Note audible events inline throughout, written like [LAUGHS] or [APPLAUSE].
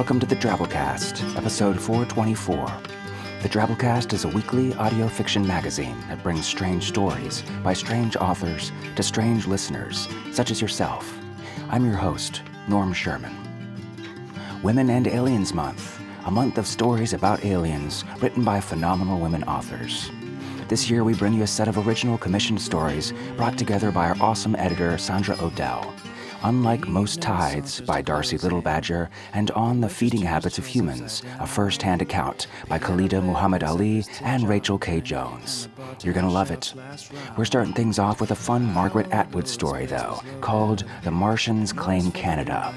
welcome to the Drabblecast, episode 424. The Drabblecast is a weekly audio fiction magazine that brings strange stories by strange authors to strange listeners, such as yourself. I'm your host, Norm Sherman. Women and Aliens Month, a month of stories about aliens written by phenomenal women authors. This year, we bring you a set of original commissioned stories brought together by our awesome editor, Sandra Odell. Unlike Most Tides by Darcie Little Badger and On the Feeding Habits of Humans, a first hand account by Khaalidah Muhammad Ali and Rachel K. Jones. You're going to love it. We're starting things off with a fun Margaret Atwood story, though, called The Martians Claim Canada.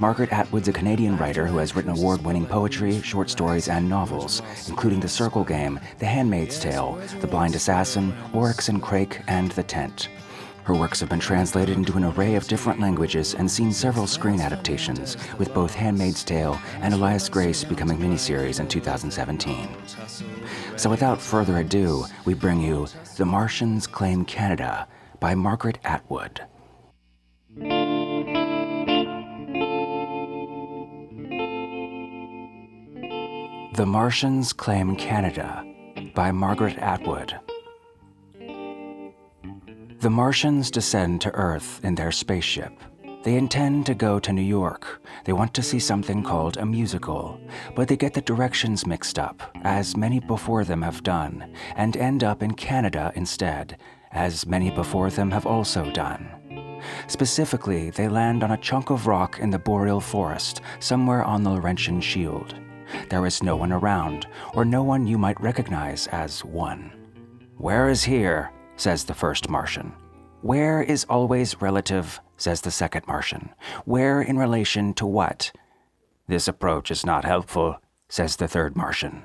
Margaret Atwood's a Canadian writer who has written award winning poetry, short stories, and novels, including The Circle Game, The Handmaid's Tale, The Blind Assassin, Oryx and Crake, and The Tent. Her works have been translated into an array of different languages and seen several screen adaptations, with both Handmaid's Tale and Alias Grace becoming miniseries in 2017. So without further ado, we bring you The Martians Claim Canada by Margaret Atwood. The Martians Claim Canada by Margaret Atwood. The Martians descend to Earth in their spaceship. They intend to go to New York. They want to see something called a musical, but they get the directions mixed up, as many before them have done, and end up in Canada instead, as many before them have also done. Specifically, they land on a chunk of rock in the boreal forest, somewhere on the Laurentian Shield. There is no one around, or no one you might recognize as one. Where is here? Says the first Martian. Where is always relative, says the second Martian. Where in relation to what? This approach is not helpful, says the third Martian.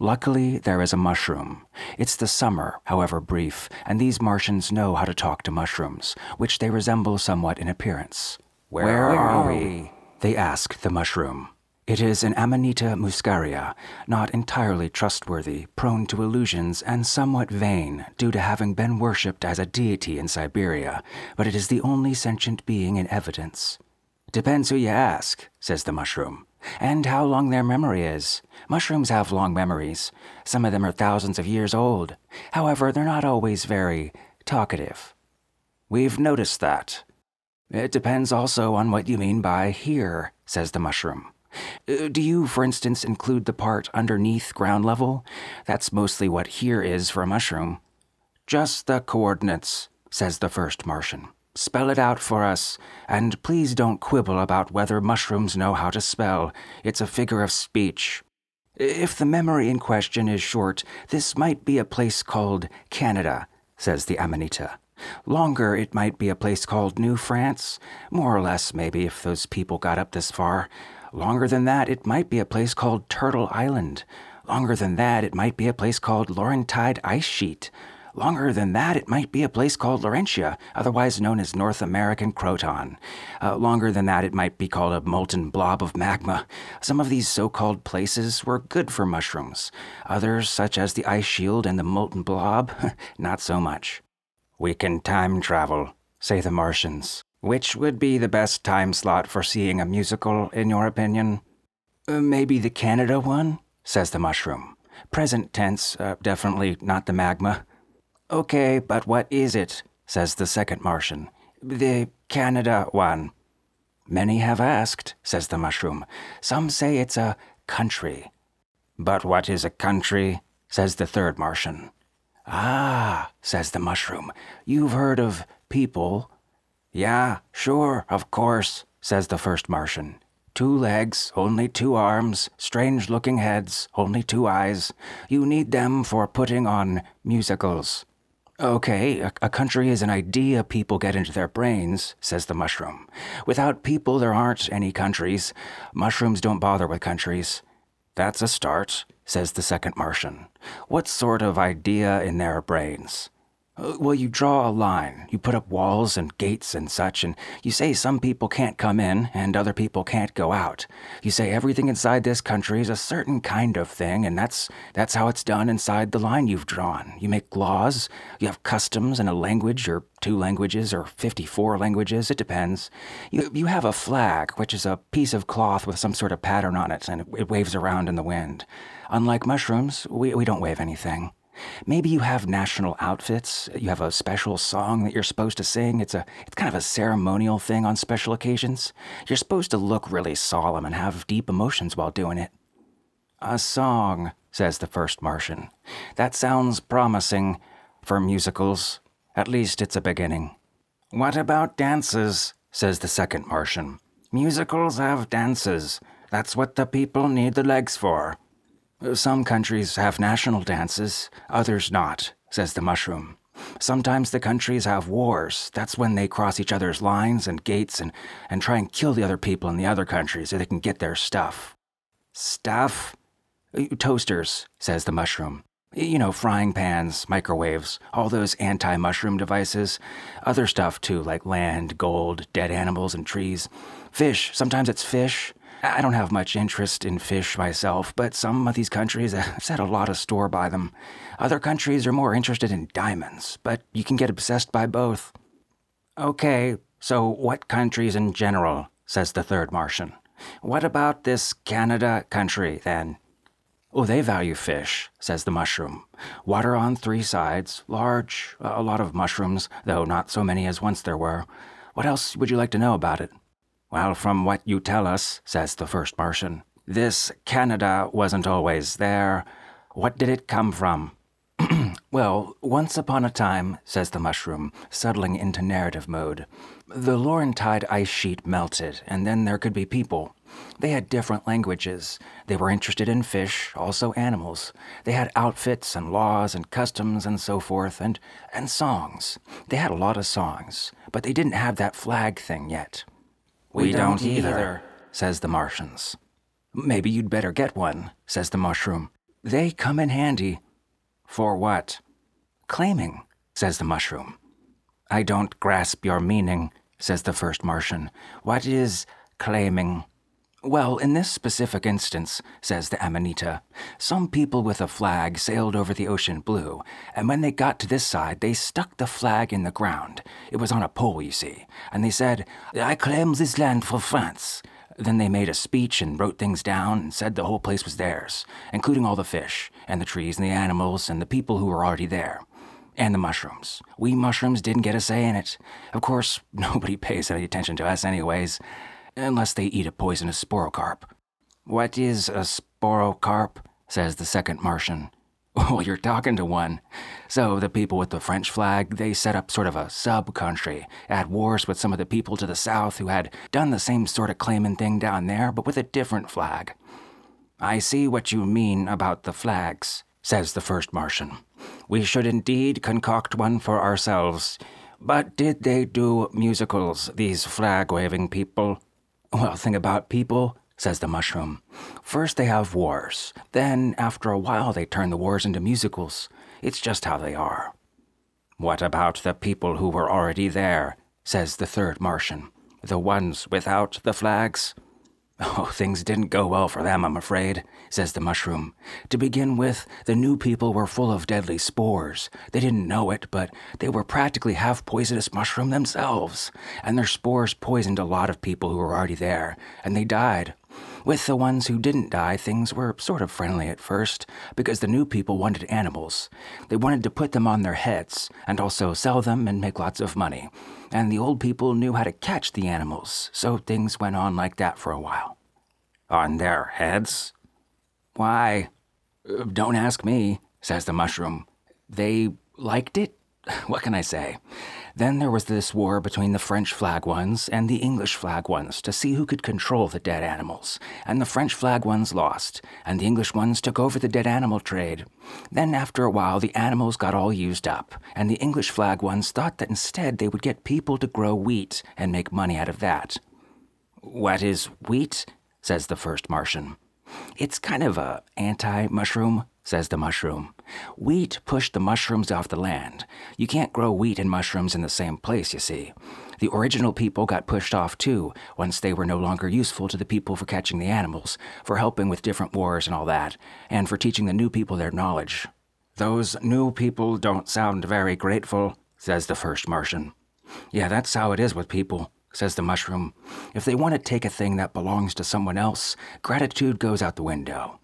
Luckily, there is a mushroom. It's the summer, however brief, and these Martians know how to talk to mushrooms, which they resemble somewhat in appearance. Where, Where are, are we? They ask the mushroom. It is an Amanita muscaria, not entirely trustworthy, prone to illusions, and somewhat vain due to having been worshipped as a deity in Siberia, but it is the only sentient being in evidence. Depends who you ask, says the mushroom, and how long their memory is. Mushrooms have long memories. Some of them are thousands of years old. However, they're not always very talkative. We've noticed that. It depends also on what you mean by here, says the mushroom. Uh, do you, for instance, include the part underneath ground level? That's mostly what here is for a mushroom. Just the coordinates, says the first Martian. Spell it out for us, and please don't quibble about whether mushrooms know how to spell. It's a figure of speech. If the memory in question is short, this might be a place called Canada, says the Amanita. Longer, it might be a place called New France. More or less, maybe, if those people got up this far. Longer than that, it might be a place called Turtle Island. Longer than that, it might be a place called Laurentide Ice Sheet. Longer than that, it might be a place called Laurentia, otherwise known as North American Craton. Uh, longer than that, it might be called a molten blob of magma. Some of these so called places were good for mushrooms. Others, such as the ice shield and the molten blob, [LAUGHS] not so much. We can time travel, say the Martians. Which would be the best time slot for seeing a musical, in your opinion? Uh, maybe the Canada one, says the mushroom. Present tense, uh, definitely not the magma. Okay, but what is it? says the second Martian. The Canada one. Many have asked, says the mushroom. Some say it's a country. But what is a country? says the third Martian. Ah, says the mushroom. You've heard of people yeah, sure, of course, says the first Martian. Two legs, only two arms, strange looking heads, only two eyes. You need them for putting on musicals. Okay, a, a, country is an idea people get into their brains, says the mushroom. Without people, there aren't any countries. Mushrooms don't bother with countries. That's a start, says the second Martian. What sort of idea in their brains? Uh, well, you draw a line. You put up walls and gates and such, and you say some people can't come in and other people can't go out. You say everything inside this country is a certain kind of thing, and that's that's how it's done inside the line you've drawn. You make laws, you have customs and a language or two languages or 54 languages, it depends. You, you have a flag, which is a piece of cloth with some sort of pattern on it, and it, it waves around in the wind. Unlike mushrooms, we, we don't wave anything. Maybe you have national outfits. You have a special song that you're supposed to sing. It's a it's kind of a ceremonial thing on special occasions. You're supposed to look really solemn and have deep emotions while doing it. A song, says the first Martian. That sounds promising for musicals. At least it's a beginning. What about dances? says the second Martian. Musicals have dances. That's what the people need the legs for. Some countries have national dances, others not, says the mushroom. Sometimes the countries have wars. That's when they cross each other's lines and gates and, and try and kill the other people in the other countries so they can get their stuff. Stuff? Uh, toasters, says the mushroom. You know, frying pans, microwaves, all those anti mushroom devices. Other stuff too, like land, gold, dead animals, and trees. Fish, sometimes it's fish. I don't have much interest in fish myself, but some of these countries [LAUGHS] have set a lot of store by them. Other countries are more interested in diamonds, but you can get obsessed by both. Okay, so what countries in general? says the third Martian. What about this Canada country, then? Oh, they value fish, says the mushroom. Water on three sides, large, a lot of mushrooms, though not so many as once there were. What else would you like to know about it? Well, from what you tell us, says the first Martian, this Canada wasn't always there. What did it come from? [CLEARS THROAT] well, once upon a time, says the mushroom, settling into narrative mode, the Laurentide ice sheet melted, and then there could be people. They had different languages. They were interested in fish, also animals. They had outfits and laws and customs and so forth, and, and songs. They had a lot of songs, but they didn't have that flag thing yet. We, don't, either, says the Martians. Maybe you'd better get one, says the mushroom. They come in handy. For what? Claiming, says the mushroom. I don't grasp your meaning, says the first Martian. What is claiming? Well, in this specific instance, says the Amanita, some people with a flag sailed over the ocean blue, and when they got to this side, they stuck the flag in the ground. It was on a pole, you see, and they said, I claim this land for France. Then they made a speech and wrote things down and said the whole place was theirs, including all the fish, and the trees, and the animals, and the people who were already there. And the mushrooms. We mushrooms didn't get a say in it. Of course, [LAUGHS] nobody pays any attention to us, anyways unless they eat a poisonous sporocarp. What is a sporocarp? says the second Martian. [LAUGHS] Well, you're talking to one. So, the people with the French flag, they set up sort of a sub country, at wars with some of the people to the south who had done the same sort of claiming thing down there, but with a different flag. I see what you mean about the flags, says the first Martian. We should indeed concoct one for ourselves. But did they do musicals, these flag waving people? Well, think about people, says the mushroom. First they have wars. Then, after a while, they turn the wars into musicals. It's just how they are. What about the people who were already there? says the third Martian. The ones without the flags? Oh, things didn't go well for them, I'm afraid, says the mushroom. To begin with, the new people were full of deadly spores. They didn't know it, but they were practically half poisonous mushroom themselves, and their spores poisoned a lot of people who were already there, and they died. With the ones who didn't die, things were sort of friendly at first, because the new people wanted animals. They wanted to put them on their heads, and also sell them and make lots of money and the old people knew how to catch the animals, so things went on like that for a while. On their heads? Why? Uh, don't ask me, says the mushroom. They liked it? [LAUGHS] What can I say? Then there was this war between the French flag ones and the English flag ones to see who could control the dead animals, and the French flag ones lost, and the English ones took over the dead animal trade. Then, after a while, the animals got all used up, and the English flag ones thought that instead they would get people to grow wheat and make money out of that. What is wheat? says the first Martian. It's kind of a anti mushroom, says the mushroom. Wheat pushed the mushrooms off the land. You can't grow wheat and mushrooms in the same place, you see. The original people got pushed off too once they were no longer useful to the people for catching the animals, for helping with different wars and all that, and for teaching the new people their knowledge. Those new people don't sound very grateful, says the first Martian. Yeah, that's how it is with people, says the mushroom. If they want to take a thing that belongs to someone else, gratitude goes out the window.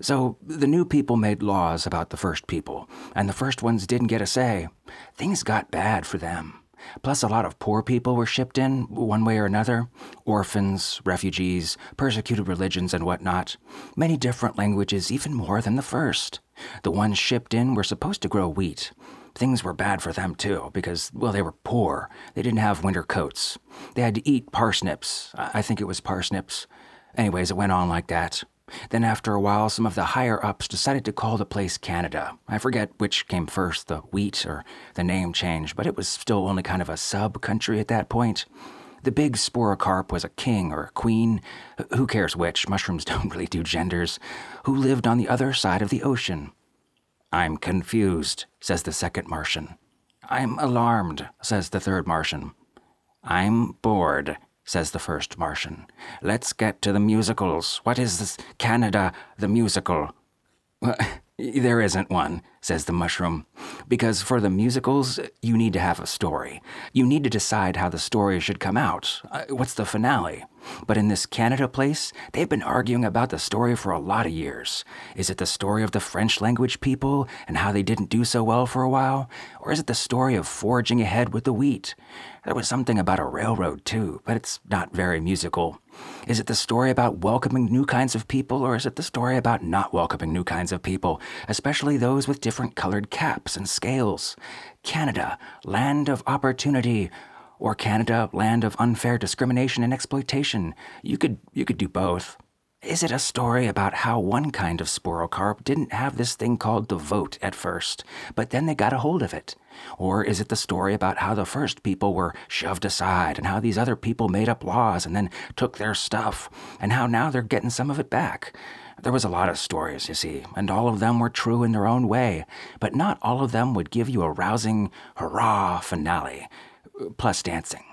So the new people made laws about the first people, and the first ones didn't get a say. Things got bad for them. Plus, a lot of poor people were shipped in, one way or another orphans, refugees, persecuted religions, and whatnot. Many different languages, even more than the first. The ones shipped in were supposed to grow wheat. Things were bad for them, too, because, well, they were poor. They didn't have winter coats. They had to eat parsnips. I think it was parsnips. Anyways, it went on like that. Then, after a while, some of the higher ups decided to call the place Canada. I forget which came first, the wheat or the name change, but it was still only kind of a sub country at that point. The big sporocarp was a king or a queen, who cares which, mushrooms [LAUGHS] don't really do genders, who lived on the other side of the ocean. I'm confused, says the second Martian. I'm alarmed, says the third Martian. I'm bored, says the first Martian. Let's get to the musicals. What is this Canada, the musical? [LAUGHS] There isn't one, says the mushroom. Because for the musicals, you need to have a story. You need to decide how the story should come out. Uh, what's the finale? But in this Canada place, they've been arguing about the story for a lot of years. Is it the story of the French language people and how they didn't do so well for a while? Or is it the story of forging ahead with the wheat? There was something about a railroad, too, but it's not very musical. Is it the story about welcoming new kinds of people, or is it the story about not welcoming new kinds of people, especially those with different colored caps and scales? Canada, land of opportunity, or Canada, land of unfair discrimination and exploitation. You could you could do both. Is it a story about how one kind of sporocarp didn't have this thing called the vote at first, but then they got a hold of it? Or is it the story about how the first people were shoved aside and how these other people made up laws and then took their stuff, and how now they're getting some of it back? There was a lot of stories, you see, and all of them were true in their own way, but not all of them would give you a rousing hurrah finale, plus dancing.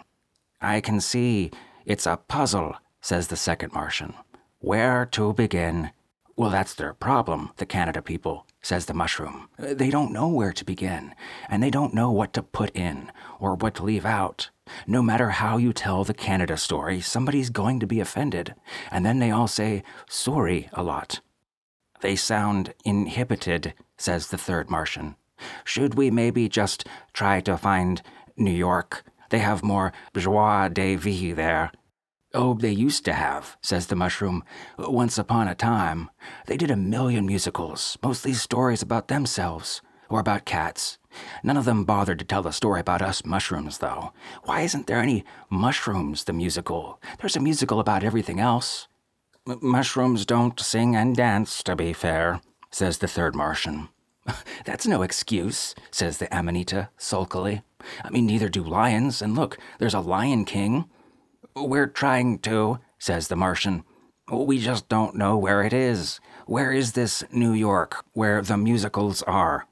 I can see it's a puzzle, says the second Martian. Where to begin? Well, that's their problem, the Canada people, says the mushroom. They don't know where to begin, and they don't know what to put in or what to leave out. No matter how you tell the Canada story, somebody's going to be offended, and then they all say sorry a lot. They sound inhibited, says the third Martian. Should we maybe just try to find New York? They have more joie de vivre there. Oh, they used to have, says the mushroom. Once upon a time. They did a million musicals, mostly stories about themselves, or about cats. None of them bothered to tell the story about us mushrooms, though. Why isn't there any Mushrooms, the musical? There's a musical about everything else. Mushrooms don't sing and dance, to be fair, says the third Martian. [LAUGHS] That's no excuse, says the Amanita sulkily. I mean, neither do lions, and look, there's a Lion King. We're trying to, says the Martian. We just don't know where it is. Where is this New York, where the musicals are?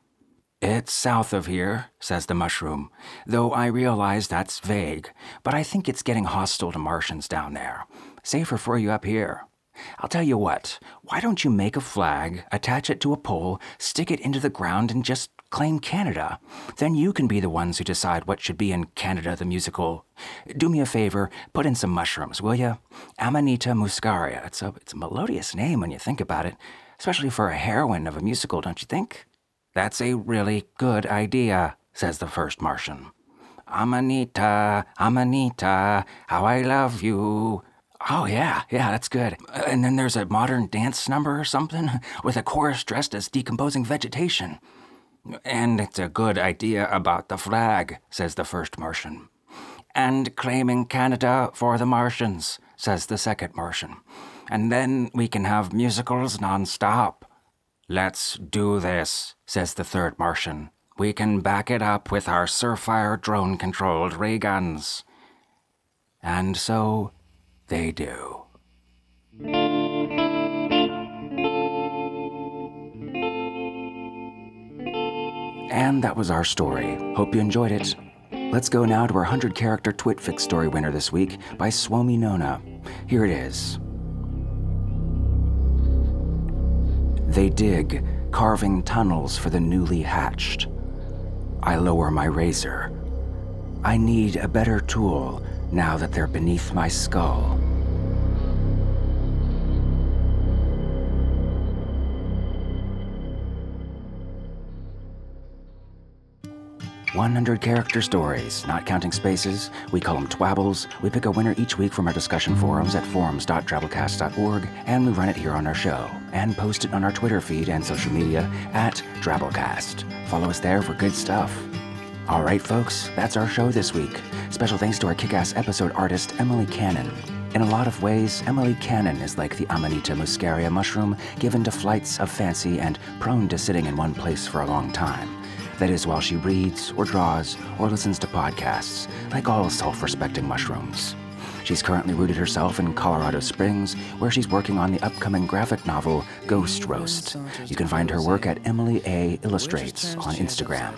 It's south of here, says the mushroom, though I realize that's vague, but I think it's getting hostile to Martians down there. Safer for you up here. I'll tell you what, why don't you make a flag, attach it to a pole, stick it into the ground, and just claim Canada. Then you can be the ones who decide what should be in Canada the musical. Do me a favor, put in some mushrooms, will you? Amanita muscaria. It's a, it's a melodious name when you think about it, especially for a heroine of a musical, don't you think? That's a really good idea, says the first Martian. Amanita, Amanita, how I love you. Oh, yeah, yeah, that's good. Uh, and then there's a modern dance number or something [LAUGHS] with a chorus dressed as decomposing vegetation. And it's a good idea about the flag, says the first Martian. And claiming Canada for the Martians, says the second Martian. And then we can have musicals nonstop. Let's do this, says the third Martian. We can back it up with our Surfire drone controlled ray guns. And so they do. And that was our story. Hope you enjoyed it. Let's go now to our 100 character Twitfic story winner this week by Swomi Nona. Here it is. They dig, carving tunnels for the newly hatched. I lower my razor. I need a better tool now that they're beneath my skull. 100 character stories, not counting spaces. We call them twabbles. We pick a winner each week from our discussion forums at forums.drabblecast.org, and we run it here on our show and post it on our Twitter feed and social media at Drabblecast. Follow us there for good stuff. All right, folks, that's our show this week. Special thanks to our kick ass episode artist, Emily Cannon. In a lot of ways, Emily Cannon is like the Amanita muscaria mushroom, given to flights of fancy and prone to sitting in one place for a long time. That is, while she reads, or draws, or listens to podcasts, like all self respecting mushrooms. She's currently rooted herself in Colorado Springs, where she's working on the upcoming graphic novel Ghost Roast. You can find her work at Emily A. Illustrates on Instagram.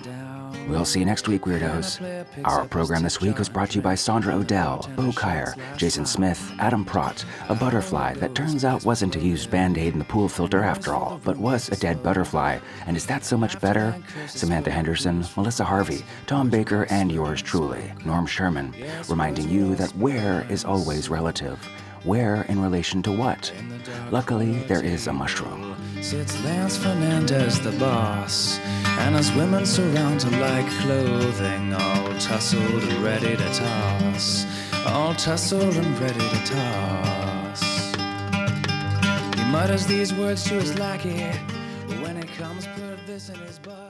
We'll see you next week, Weirdos. Our program this week was brought to you by Sandra Odell, Bo Kyer, Jason Smith, Adam Pratt, a butterfly that turns out wasn't a used band aid in the pool filter after all, but was a dead butterfly. And is that so much better? Samantha Henderson, Melissa Harvey, Tom Baker, and yours truly, Norm Sherman, reminding you that where is always relative. Where in relation to what? Luckily, there is a mushroom. Sits Lance Fernandez, the boss, and his women surround him like clothing, all tussled and ready to toss. All tussled and ready to toss. He mutters these words to his lackey when it comes, put this in his butt.